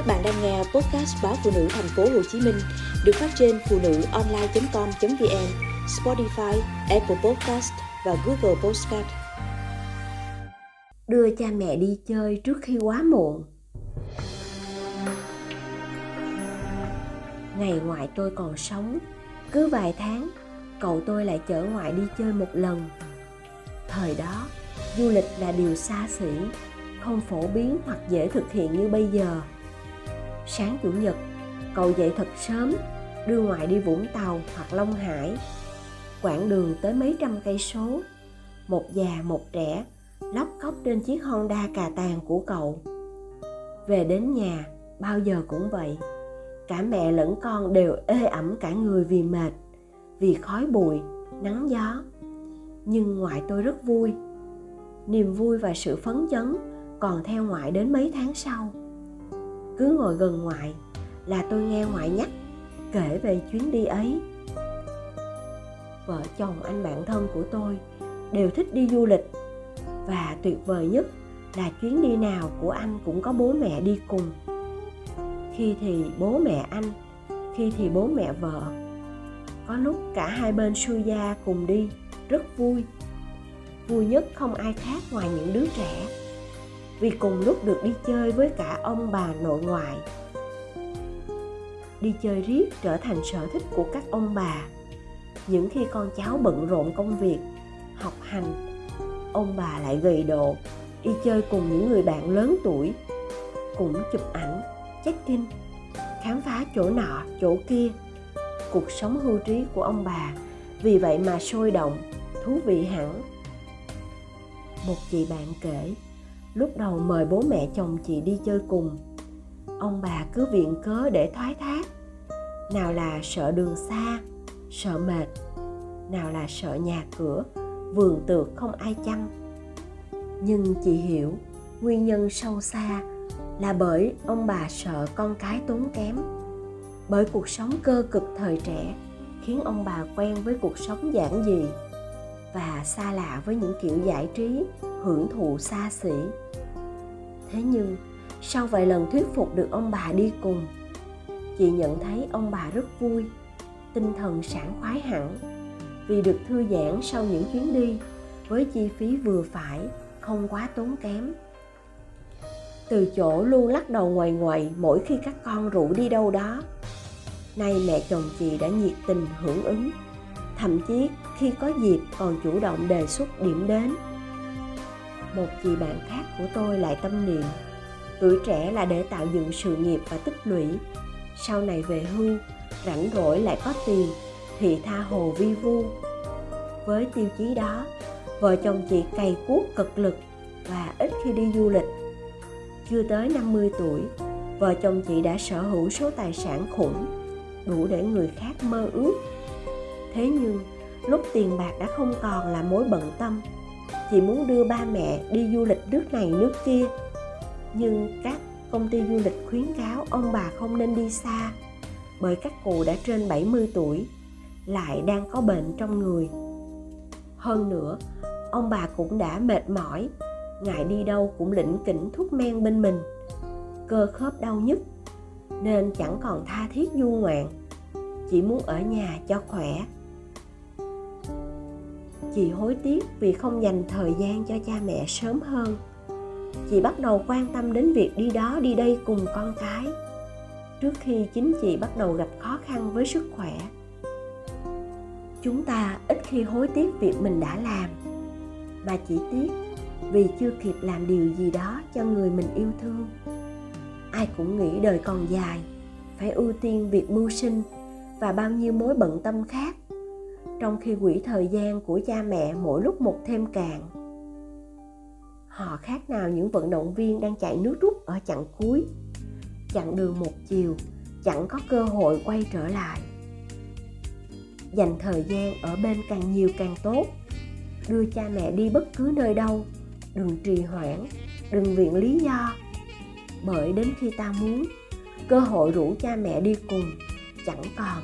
Các bạn đang nghe podcast báo phụ nữ thành phố Hồ Chí Minh được phát trên phụ nữ online.com.vn, Spotify, Apple Podcast và Google Podcast. Đưa cha mẹ đi chơi trước khi quá muộn. Ngày ngoại tôi còn sống, cứ vài tháng cậu tôi lại chở ngoại đi chơi một lần. Thời đó, du lịch là điều xa xỉ, không phổ biến hoặc dễ thực hiện như bây giờ sáng chủ nhật. Cậu dậy thật sớm, đưa ngoại đi vũng tàu hoặc long hải. Quãng đường tới mấy trăm cây số. Một già, một trẻ, lóc cóc trên chiếc honda cà tàng của cậu. Về đến nhà, bao giờ cũng vậy. Cả mẹ lẫn con đều ê ẩm cả người vì mệt, vì khói bụi, nắng gió. Nhưng ngoại tôi rất vui. Niềm vui và sự phấn chấn còn theo ngoại đến mấy tháng sau cứ ngồi gần ngoại là tôi nghe ngoại nhắc kể về chuyến đi ấy. Vợ chồng anh bạn thân của tôi đều thích đi du lịch và tuyệt vời nhất là chuyến đi nào của anh cũng có bố mẹ đi cùng. Khi thì bố mẹ anh, khi thì bố mẹ vợ. Có lúc cả hai bên xuôi gia cùng đi, rất vui. Vui nhất không ai khác ngoài những đứa trẻ vì cùng lúc được đi chơi với cả ông bà nội ngoại. Đi chơi riết trở thành sở thích của các ông bà. Những khi con cháu bận rộn công việc, học hành, ông bà lại gầy độ đi chơi cùng những người bạn lớn tuổi, cũng chụp ảnh check in khám phá chỗ nọ, chỗ kia. Cuộc sống hưu trí của ông bà, vì vậy mà sôi động, thú vị hẳn. Một chị bạn kể lúc đầu mời bố mẹ chồng chị đi chơi cùng. Ông bà cứ viện cớ để thoái thác. Nào là sợ đường xa, sợ mệt. Nào là sợ nhà cửa, vườn tược không ai chăm. Nhưng chị hiểu, nguyên nhân sâu xa là bởi ông bà sợ con cái tốn kém. Bởi cuộc sống cơ cực thời trẻ khiến ông bà quen với cuộc sống giản dị và xa lạ với những kiểu giải trí hưởng thụ xa xỉ. Thế nhưng, sau vài lần thuyết phục được ông bà đi cùng, chị nhận thấy ông bà rất vui, tinh thần sảng khoái hẳn vì được thư giãn sau những chuyến đi với chi phí vừa phải, không quá tốn kém. Từ chỗ luôn lắc đầu ngoài ngoại mỗi khi các con rủ đi đâu đó, nay mẹ chồng chị đã nhiệt tình hưởng ứng thậm chí khi có dịp còn chủ động đề xuất điểm đến. Một chị bạn khác của tôi lại tâm niệm, tuổi trẻ là để tạo dựng sự nghiệp và tích lũy. Sau này về hưu, rảnh rỗi lại có tiền, thì tha hồ vi vu. Với tiêu chí đó, vợ chồng chị cày cuốc cực lực và ít khi đi du lịch. Chưa tới 50 tuổi, vợ chồng chị đã sở hữu số tài sản khủng, đủ để người khác mơ ước thế nhưng lúc tiền bạc đã không còn là mối bận tâm chị muốn đưa ba mẹ đi du lịch nước này nước kia nhưng các công ty du lịch khuyến cáo ông bà không nên đi xa bởi các cụ đã trên 70 tuổi lại đang có bệnh trong người. Hơn nữa, ông bà cũng đã mệt mỏi, ngại đi đâu cũng lĩnh kỉnh thuốc men bên mình. Cơ khớp đau nhức nên chẳng còn tha thiết du ngoạn, chỉ muốn ở nhà cho khỏe chị hối tiếc vì không dành thời gian cho cha mẹ sớm hơn. Chị bắt đầu quan tâm đến việc đi đó đi đây cùng con cái. Trước khi chính chị bắt đầu gặp khó khăn với sức khỏe, chúng ta ít khi hối tiếc việc mình đã làm. Mà chỉ tiếc vì chưa kịp làm điều gì đó cho người mình yêu thương. Ai cũng nghĩ đời còn dài, phải ưu tiên việc mưu sinh và bao nhiêu mối bận tâm khác trong khi quỹ thời gian của cha mẹ mỗi lúc một thêm cạn họ khác nào những vận động viên đang chạy nước rút ở chặng cuối. Chặng đường một chiều, chẳng có cơ hội quay trở lại. Dành thời gian ở bên càng nhiều càng tốt. Đưa cha mẹ đi bất cứ nơi đâu, đừng trì hoãn, đừng viện lý do. Bởi đến khi ta muốn, cơ hội rủ cha mẹ đi cùng chẳng còn.